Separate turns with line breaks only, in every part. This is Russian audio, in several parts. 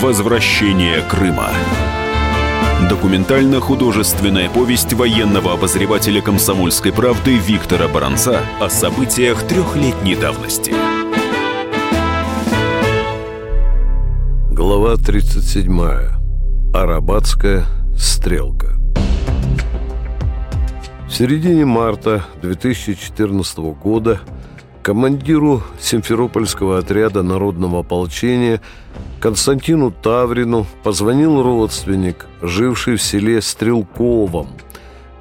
Возвращение Крыма. Документально-художественная повесть военного обозревателя комсомольской правды Виктора Баранца о событиях трехлетней давности.
Глава 37. Арабатская стрелка. В середине марта 2014 года командиру Симферопольского отряда народного ополчения Константину Таврину позвонил родственник, живший в селе Стрелковом.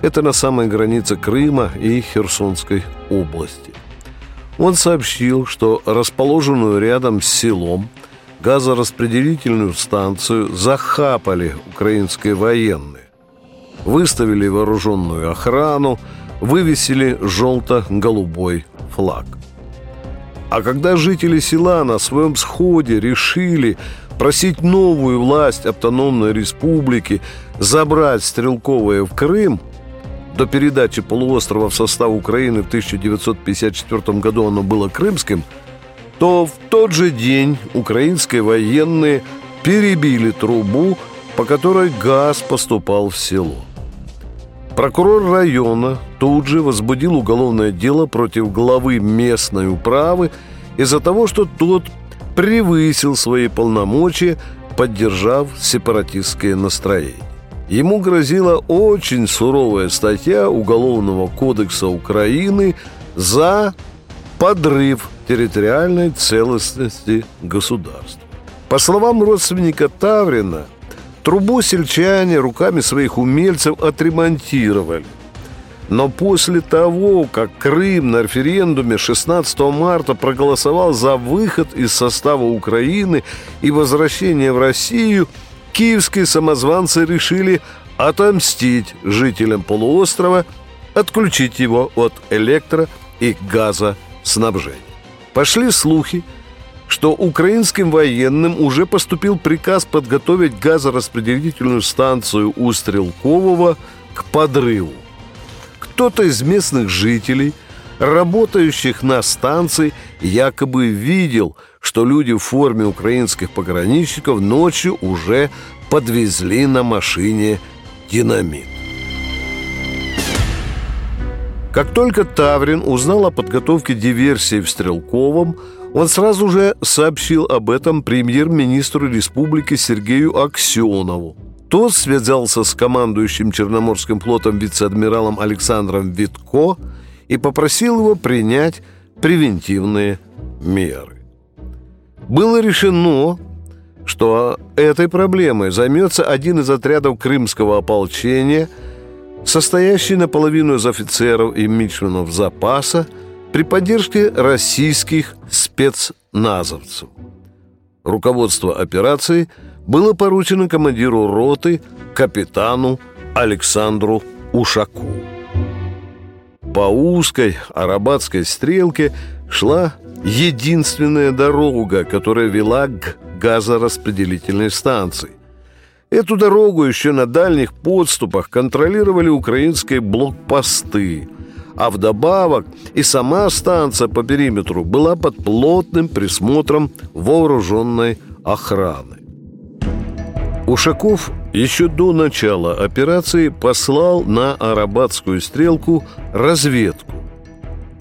Это на самой границе Крыма и Херсонской области. Он сообщил, что расположенную рядом с селом газораспределительную станцию захапали украинские военные. Выставили вооруженную охрану, вывесили желто-голубой флаг. А когда жители села на своем сходе решили просить новую власть автономной республики забрать Стрелковое в Крым, до передачи полуострова в состав Украины в 1954 году оно было крымским, то в тот же день украинские военные перебили трубу, по которой газ поступал в село. Прокурор района тут же возбудил уголовное дело против главы местной управы из-за того, что тот превысил свои полномочия, поддержав сепаратистское настроение. Ему грозила очень суровая статья Уголовного кодекса Украины за подрыв территориальной целостности государства. По словам родственника Таврина – Трубу сельчане руками своих умельцев отремонтировали. Но после того, как Крым на референдуме 16 марта проголосовал за выход из состава Украины и возвращение в Россию, киевские самозванцы решили отомстить жителям полуострова, отключить его от электро- и газоснабжения. Пошли слухи, что украинским военным уже поступил приказ подготовить газораспределительную станцию у Стрелкового к подрыву. Кто-то из местных жителей, работающих на станции, якобы видел, что люди в форме украинских пограничников ночью уже подвезли на машине динамит. Как только Таврин узнал о подготовке диверсии в Стрелковом, он сразу же сообщил об этом премьер-министру республики Сергею Аксенову. Тот связался с командующим Черноморским флотом вице-адмиралом Александром Витко и попросил его принять превентивные меры. Было решено, что этой проблемой займется один из отрядов крымского ополчения, состоящий наполовину из офицеров и мичманов запаса, при поддержке российских спецназовцев. Руководство операции было поручено командиру роты капитану Александру Ушаку. По узкой арабатской стрелке шла единственная дорога, которая вела к газораспределительной станции. Эту дорогу еще на дальних подступах контролировали украинские блокпосты – а вдобавок и сама станция по периметру была под плотным присмотром вооруженной охраны. Ушаков еще до начала операции послал на Арабатскую стрелку разведку.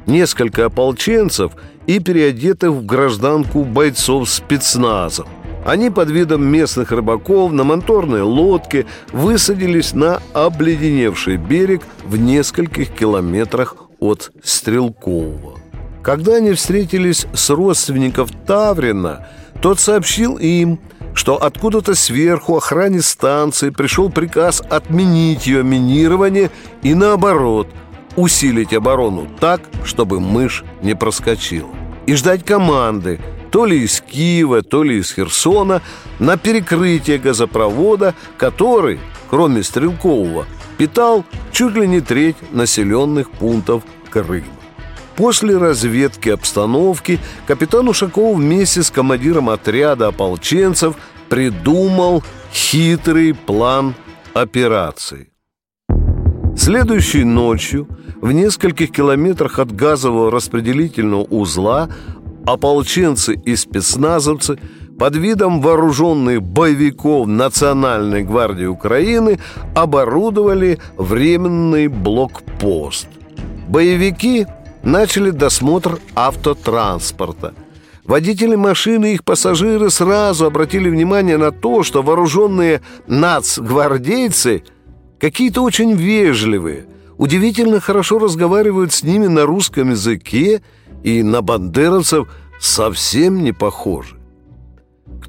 Несколько ополченцев и переодетых в гражданку бойцов спецназа. Они под видом местных рыбаков на моторной лодке высадились на обледеневший берег в нескольких километрах от Стрелкового. Когда они встретились с родственников Таврина, тот сообщил им, что откуда-то сверху охране станции пришел приказ отменить ее минирование и наоборот усилить оборону так, чтобы мышь не проскочила. И ждать команды – то ли из Киева, то ли из Херсона, на перекрытие газопровода, который, кроме Стрелкового, питал чуть ли не треть населенных пунктов Крыма. После разведки обстановки капитан Ушаков вместе с командиром отряда ополченцев придумал хитрый план операции. Следующей ночью в нескольких километрах от газового распределительного узла ополченцы и спецназовцы под видом вооруженных боевиков Национальной гвардии Украины оборудовали временный блокпост. Боевики начали досмотр автотранспорта. Водители машины и их пассажиры сразу обратили внимание на то, что вооруженные нацгвардейцы какие-то очень вежливые, удивительно хорошо разговаривают с ними на русском языке и на бандеровцев совсем не похожи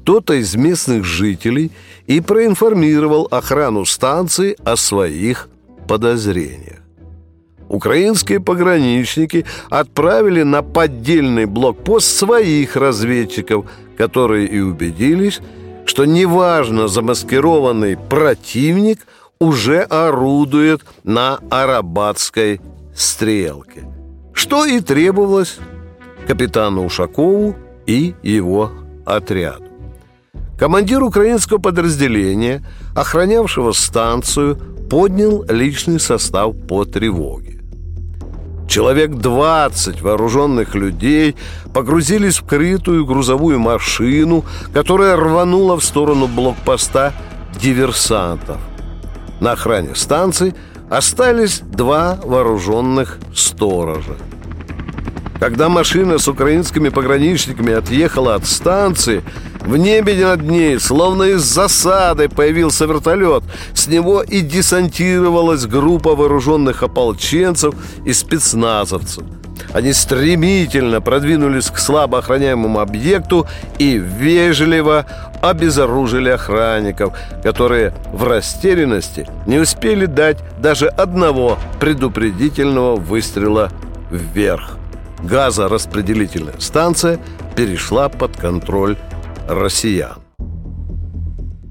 кто-то из местных жителей и проинформировал охрану станции о своих подозрениях. Украинские пограничники отправили на поддельный блокпост своих разведчиков, которые и убедились, что неважно замаскированный противник уже орудует на Арабатской стрелке, что и требовалось капитану Ушакову и его отряду. Командир украинского подразделения, охранявшего станцию, поднял личный состав по тревоге. Человек 20 вооруженных людей погрузились в крытую грузовую машину, которая рванула в сторону блокпоста диверсантов. На охране станции остались два вооруженных сторожа. Когда машина с украинскими пограничниками отъехала от станции, в небе над ней, словно из засады, появился вертолет. С него и десантировалась группа вооруженных ополченцев и спецназовцев. Они стремительно продвинулись к слабо охраняемому объекту и вежливо обезоружили охранников, которые в растерянности не успели дать даже одного предупредительного выстрела вверх газораспределительная станция перешла под контроль россиян.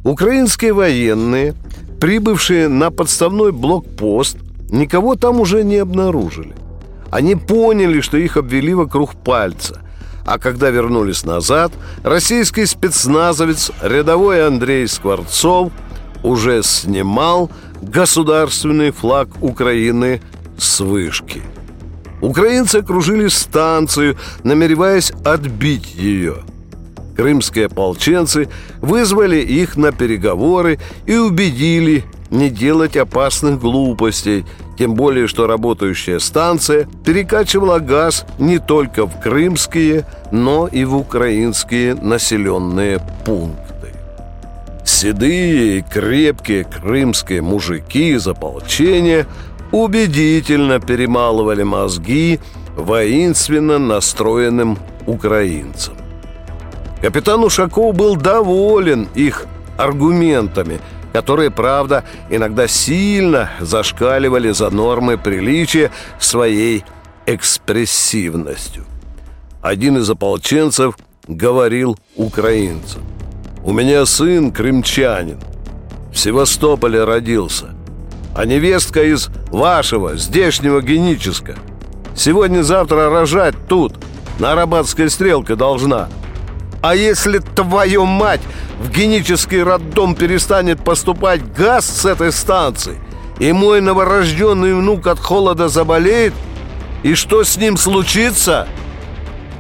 Украинские военные, прибывшие на подставной блокпост, никого там уже не обнаружили. Они поняли, что их обвели вокруг пальца. А когда вернулись назад, российский спецназовец, рядовой Андрей Скворцов, уже снимал государственный флаг Украины с вышки – Украинцы окружили станцию, намереваясь отбить ее. Крымские ополченцы вызвали их на переговоры и убедили не делать опасных глупостей, тем более, что работающая станция перекачивала газ не только в крымские, но и в украинские населенные пункты. Седые и крепкие крымские мужики из ополчения – убедительно перемалывали мозги воинственно настроенным украинцам. Капитан Ушаков был доволен их аргументами, которые, правда, иногда сильно зашкаливали за нормы приличия своей экспрессивностью. Один из ополченцев говорил украинцам. «У меня сын крымчанин, в Севастополе родился а невестка из вашего, здешнего генического. Сегодня-завтра рожать тут, на Арабатской стрелке должна. А если твою мать в генический роддом перестанет поступать газ с этой станции, и мой новорожденный внук от холода заболеет, и что с ним случится?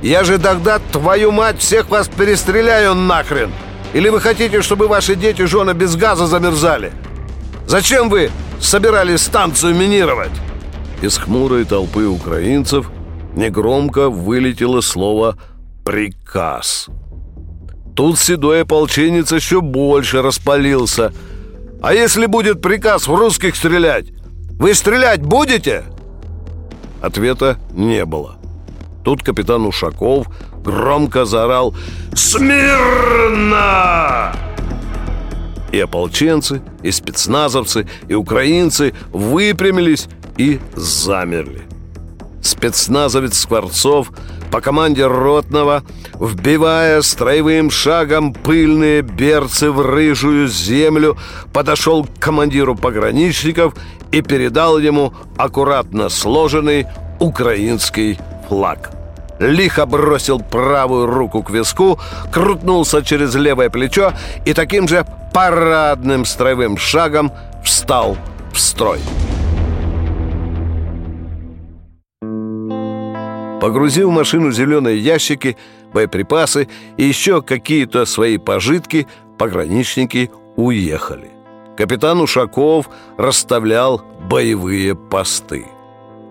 Я же тогда, твою мать, всех вас перестреляю нахрен! Или вы хотите, чтобы ваши дети жены без газа замерзали? Зачем вы собирались станцию минировать?» Из хмурой толпы украинцев негромко вылетело слово «приказ». Тут седой ополченец еще больше распалился. «А если будет приказ в русских стрелять, вы стрелять будете?» Ответа не было. Тут капитан Ушаков громко заорал «Смирно!» И ополченцы, и спецназовцы, и украинцы выпрямились и замерли. Спецназовец Скворцов по команде Ротного, вбивая строевым шагом пыльные берцы в рыжую землю, подошел к командиру пограничников и передал ему аккуратно сложенный украинский флаг лихо бросил правую руку к виску, крутнулся через левое плечо и таким же парадным строевым шагом встал в строй. Погрузив в машину зеленые ящики, боеприпасы и еще какие-то свои пожитки, пограничники уехали. Капитан Ушаков расставлял боевые посты.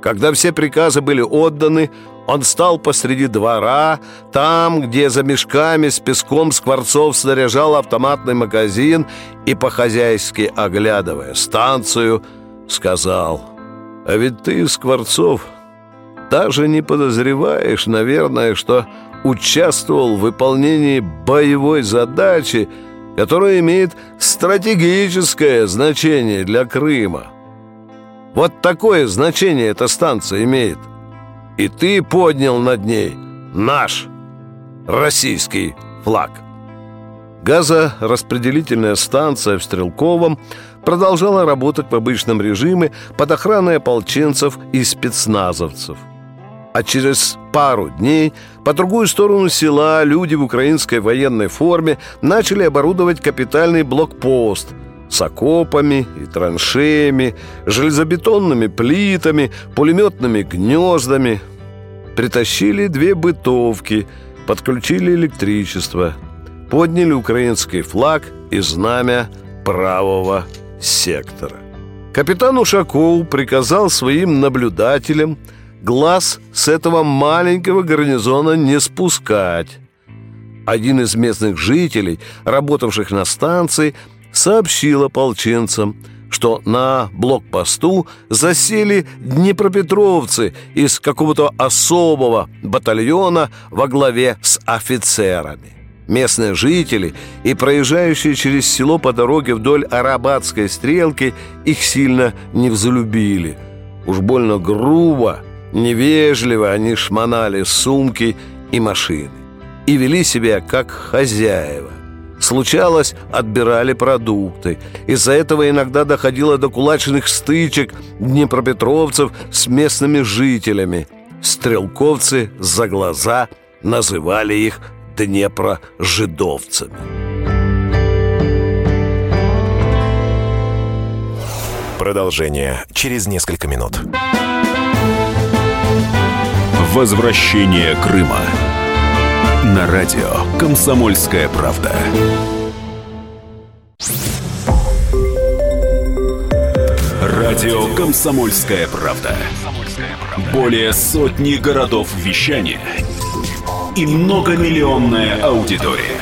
Когда все приказы были отданы, он стал посреди двора, там, где за мешками с песком Скворцов снаряжал автоматный магазин и, по-хозяйски оглядывая станцию, сказал «А ведь ты, Скворцов, даже не подозреваешь, наверное, что участвовал в выполнении боевой задачи, которая имеет стратегическое значение для Крыма. Вот такое значение эта станция имеет – и ты поднял над ней наш российский флаг. Газораспределительная станция в Стрелковом продолжала работать в обычном режиме под охраной ополченцев и спецназовцев. А через пару дней по другую сторону села люди в украинской военной форме начали оборудовать капитальный блокпост с окопами и траншеями, железобетонными плитами, пулеметными гнездами. Притащили две бытовки, подключили электричество, подняли украинский флаг и знамя правого сектора. Капитан Ушаков приказал своим наблюдателям глаз с этого маленького гарнизона не спускать. Один из местных жителей, работавших на станции, сообщил ополченцам, что на блокпосту засели днепропетровцы из какого-то особого батальона во главе с офицерами. Местные жители и проезжающие через село по дороге вдоль Арабатской стрелки их сильно не взлюбили. Уж больно грубо, невежливо они шмонали сумки и машины и вели себя как хозяева. Случалось, отбирали продукты. Из-за этого иногда доходило до кулачных стычек днепропетровцев с местными жителями. Стрелковцы за глаза называли их днепрожидовцами.
Продолжение через несколько минут. Возвращение Крыма на радио «Комсомольская правда». Радио «Комсомольская правда». Более сотни городов вещания и многомиллионная аудитория.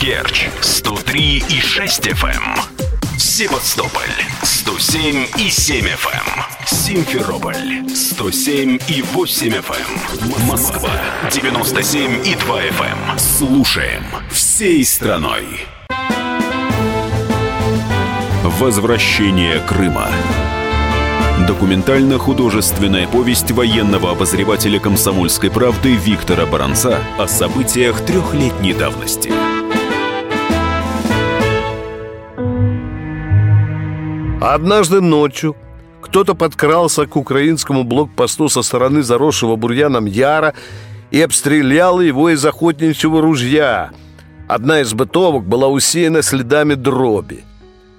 Керчь 103 и 6 FM. Эм. Севастополь 107 и 7 FM. Симферополь 107 и 8 FM. Эм. Москва 97 и 2 FM. Эм. Слушаем всей страной. Возвращение Крыма. Документально-художественная повесть военного обозревателя комсомольской правды Виктора Баранца о событиях трехлетней давности.
Однажды ночью кто-то подкрался к украинскому блокпосту со стороны заросшего бурьяном Яра и обстрелял его из охотничьего ружья. Одна из бытовок была усеяна следами дроби.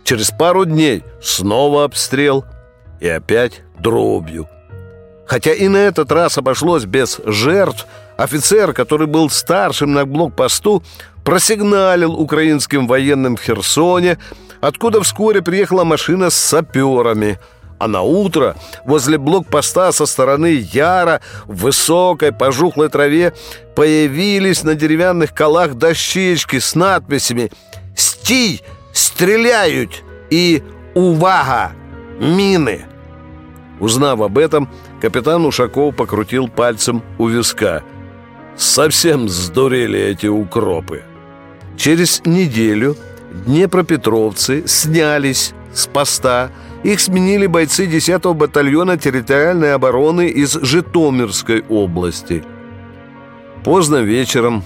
Через пару дней снова обстрел и опять дробью. Хотя и на этот раз обошлось без жертв, офицер, который был старшим на блокпосту, просигналил украинским военным в Херсоне, откуда вскоре приехала машина с саперами – а на утро возле блокпоста со стороны Яра в высокой пожухлой траве появились на деревянных колах дощечки с надписями «Стий! Стреляют!» и «Увага! Мины!» Узнав об этом, капитан Ушаков покрутил пальцем у виска. Совсем сдурели эти укропы. Через неделю днепропетровцы снялись с поста, их сменили бойцы 10-го батальона территориальной обороны из Житомирской области. Поздно вечером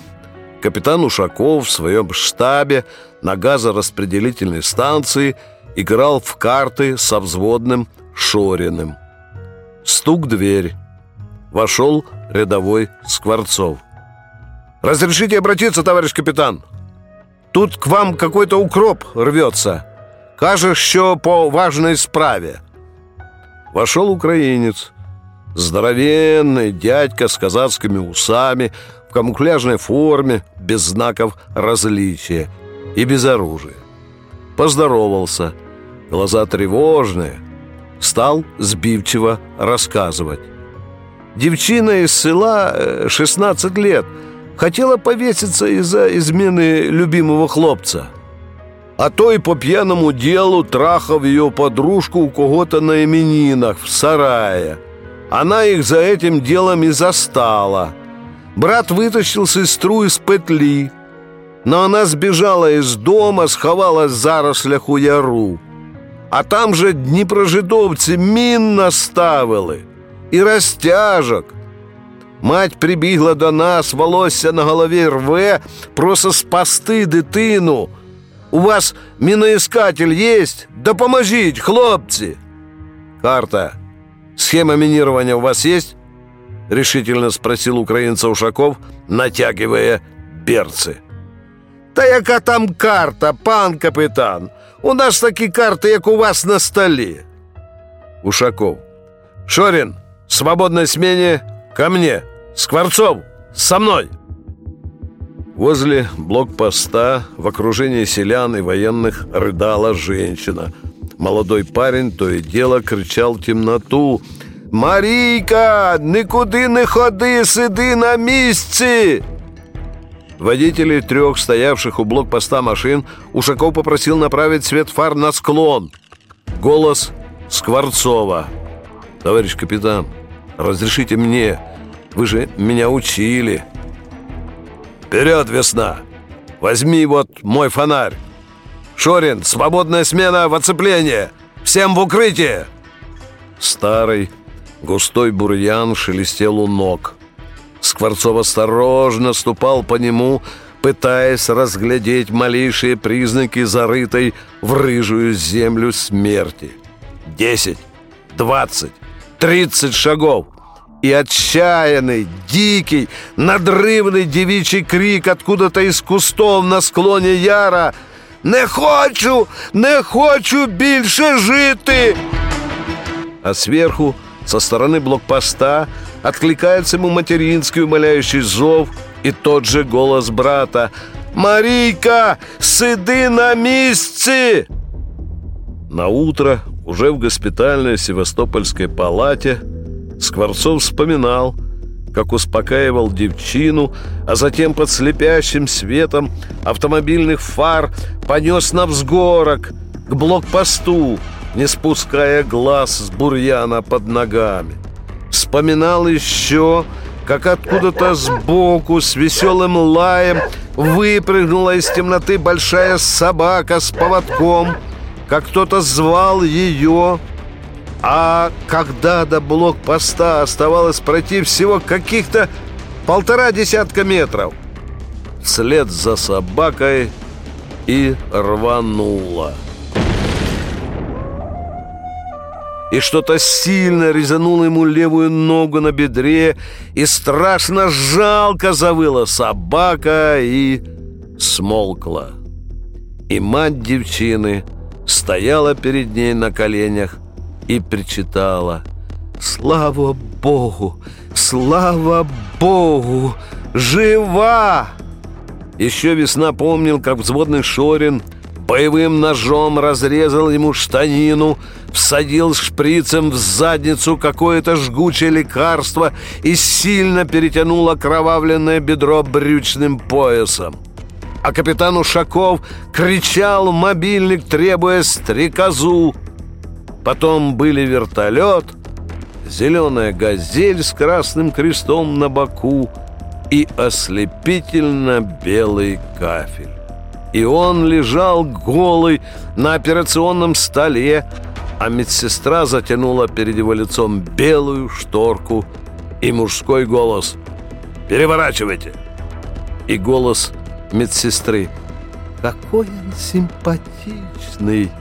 капитан Ушаков в своем штабе на газораспределительной станции играл в карты со взводным Шориным. Стук дверь. Вошел рядовой Скворцов. «Разрешите обратиться, товарищ капитан? Тут к вам какой-то укроп рвется». Каже, що по важной справе. Вошел украинец. Здоровенный дядька с казацкими усами, в камуфляжной форме, без знаков различия и без оружия. Поздоровался, глаза тревожные, стал сбивчиво рассказывать. Девчина из села 16 э, лет хотела повеситься из-за измены любимого хлопца. А то и по пьяному делу трахав ее подружку у кого-то на именинах в сарае. Она их за этим делом и застала. Брат вытащил сестру из петли, но она сбежала из дома, сховалась в зарослях у яру. А там же дніпрожидовці мін наставили і розтяжок. Мать прибігла до нас, волосся на голові рве, просто спасти дитину. У вас міноіскатель есть? Допоможіть, хлопці. Карта. Схема минирования у вас есть? Решительно спросил украинца Ушаков, натягивая берцы. Та яка там карта, пан капитан? У нас такі карти, як у вас на столі. Ушаков. Шорин, свободной смене ко мне. Скворцов, со мной. Возле блокпоста в окружении селян и военных рыдала женщина. Молодой парень то и дело кричал в темноту. «Марійка, никуди не ходи, сиди на місці!» Водителей трех стоявших у блокпоста машин Ушаков попросил направить свет фар на склон. Голос Скворцова. «Товарищ капитан, разрешите мне, вы же меня учили». «Вперед, весна! Возьми вот мой фонарь! Шорин, свободная смена в оцепление! Всем в укрытие!» Старый, густой бурьян шелестел у ног – Скворцов осторожно ступал по нему, пытаясь разглядеть малейшие признаки зарытой в рыжую землю смерти. Десять, двадцать, тридцать шагов — и отчаянный, дикий, надрывный девичий крик откуда-то из кустов на склоне яра «Не хочу! Не хочу більше жити!» А сверху, со стороны блокпоста, Откликается ему материнский умоляющий зов и тот же голос брата «Марийка, сиди на месте!» На утро уже в госпитальной Севастопольской палате Скворцов вспоминал, как успокаивал девчину, а затем под слепящим светом автомобильных фар понес на взгорок к блокпосту, не спуская глаз с бурьяна под ногами. Вспоминал еще, как откуда-то сбоку с веселым лаем выпрыгнула из темноты большая собака с поводком, как кто-то звал ее. А когда до блокпоста оставалось пройти всего каких-то полтора десятка метров, вслед за собакой и рванула и что-то сильно резануло ему левую ногу на бедре, и страшно жалко завыла собака и смолкла. И мать девчины стояла перед ней на коленях и причитала «Слава Богу! Слава Богу! Жива!» Еще весна помнил, как взводный Шорин – боевым ножом разрезал ему штанину, всадил шприцем в задницу какое-то жгучее лекарство и сильно перетянул окровавленное бедро брючным поясом. А капитан Ушаков кричал в мобильник, требуя стрекозу. Потом были вертолет, зеленая газель с красным крестом на боку и ослепительно белый кафель и он лежал голый на операционном столе, а медсестра затянула перед его лицом белую шторку и мужской голос «Переворачивайте!» и голос медсестры «Какой он симпатичный!»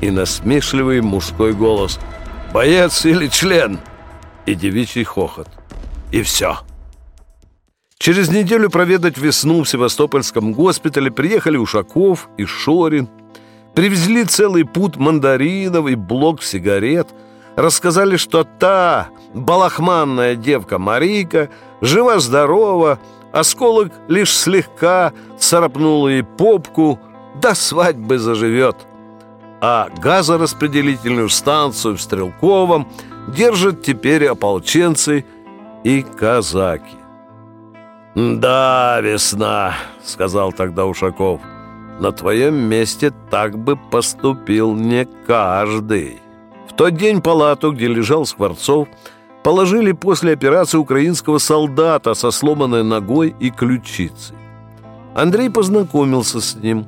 И насмешливый мужской голос «Боец или член?» и девичий хохот. И все. Через неделю проведать весну в Севастопольском госпитале приехали Ушаков и Шорин. Привезли целый путь мандаринов и блок сигарет. Рассказали, что та, балахманная девка Марийка, жива-здорова, осколок лишь слегка царапнул ей попку, до свадьбы заживет. А газораспределительную станцию в Стрелковом держат теперь ополченцы и казаки. «Да, весна», — сказал тогда Ушаков, — «на твоем месте так бы поступил не каждый». В тот день палату, где лежал Скворцов, положили после операции украинского солдата со сломанной ногой и ключицей. Андрей познакомился с ним.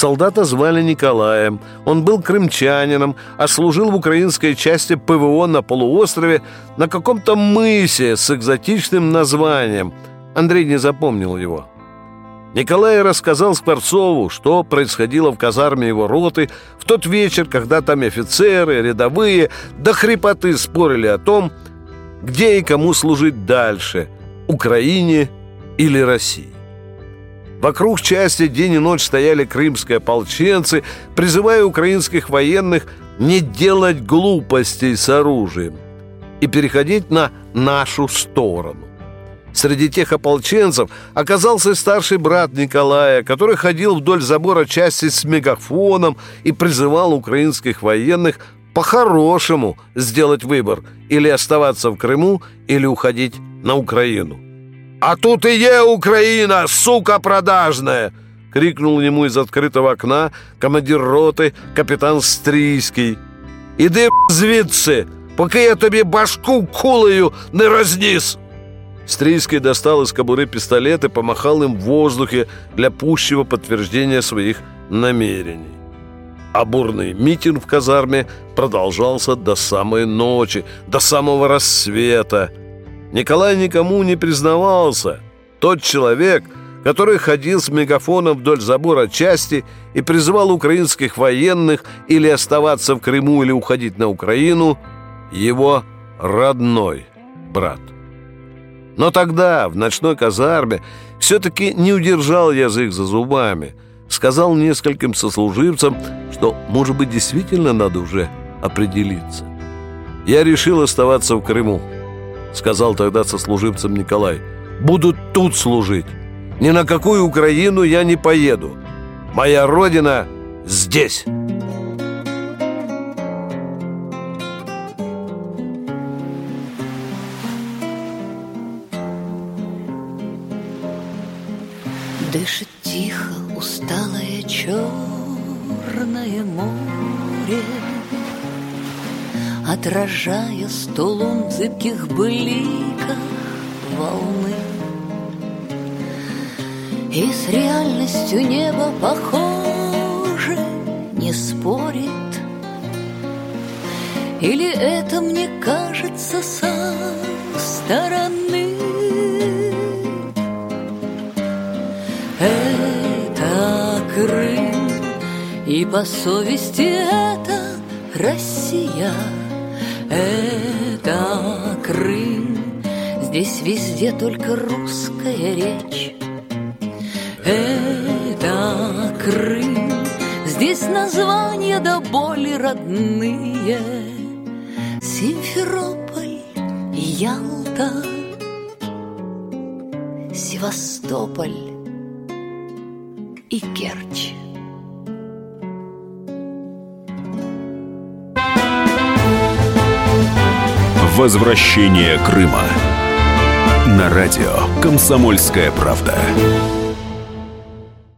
Солдата звали Николаем. Он был крымчанином, а служил в украинской части ПВО на полуострове на каком-то мысе с экзотичным названием – Андрей не запомнил его. Николай рассказал Скворцову, что происходило в казарме его роты в тот вечер, когда там офицеры, рядовые до хрипоты спорили о том, где и кому служить дальше – Украине или России. Вокруг части день и ночь стояли крымские ополченцы, призывая украинских военных не делать глупостей с оружием и переходить на нашу сторону. Среди тех ополченцев оказался старший брат Николая, который ходил вдоль забора части с мегафоном и призывал украинских военных по-хорошему сделать выбор или оставаться в Крыму, или уходить на Украину. «А тут и е Украина, сука продажная!» — крикнул ему из открытого окна командир роты капитан Стрийский. «Іди звідси, поки я тобі башку кулею не розніс!» Стрийский достал из кобуры пистолет и помахал им в воздухе для пущего подтверждения своих намерений. А бурный митинг в казарме продолжался до самой ночи, до самого рассвета. Николай никому не признавался. Тот человек, который ходил с мегафоном вдоль забора части и призывал украинских военных или оставаться в Крыму, или уходить на Украину, его родной брат. Но тогда, в ночной казарме, все-таки не удержал язык за зубами. Сказал нескольким сослуживцам, что, может быть, действительно надо уже определиться. «Я решил оставаться в Крыму», — сказал тогда сослуживцам Николай. «Буду тут служить. Ни на какую Украину я не поеду. Моя родина здесь».
Отражая сто в зыбких бликах волны. И с реальностью небо похоже, не спорит. Или это мне кажется со стороны? Это Крым, и по совести это Россия. Это Крым, здесь везде только русская речь. Это Крым, здесь названия до боли родные. Симферополь, Ялта, Севастополь и Керчь.
Возвращение Крыма. На радио «Комсомольская правда».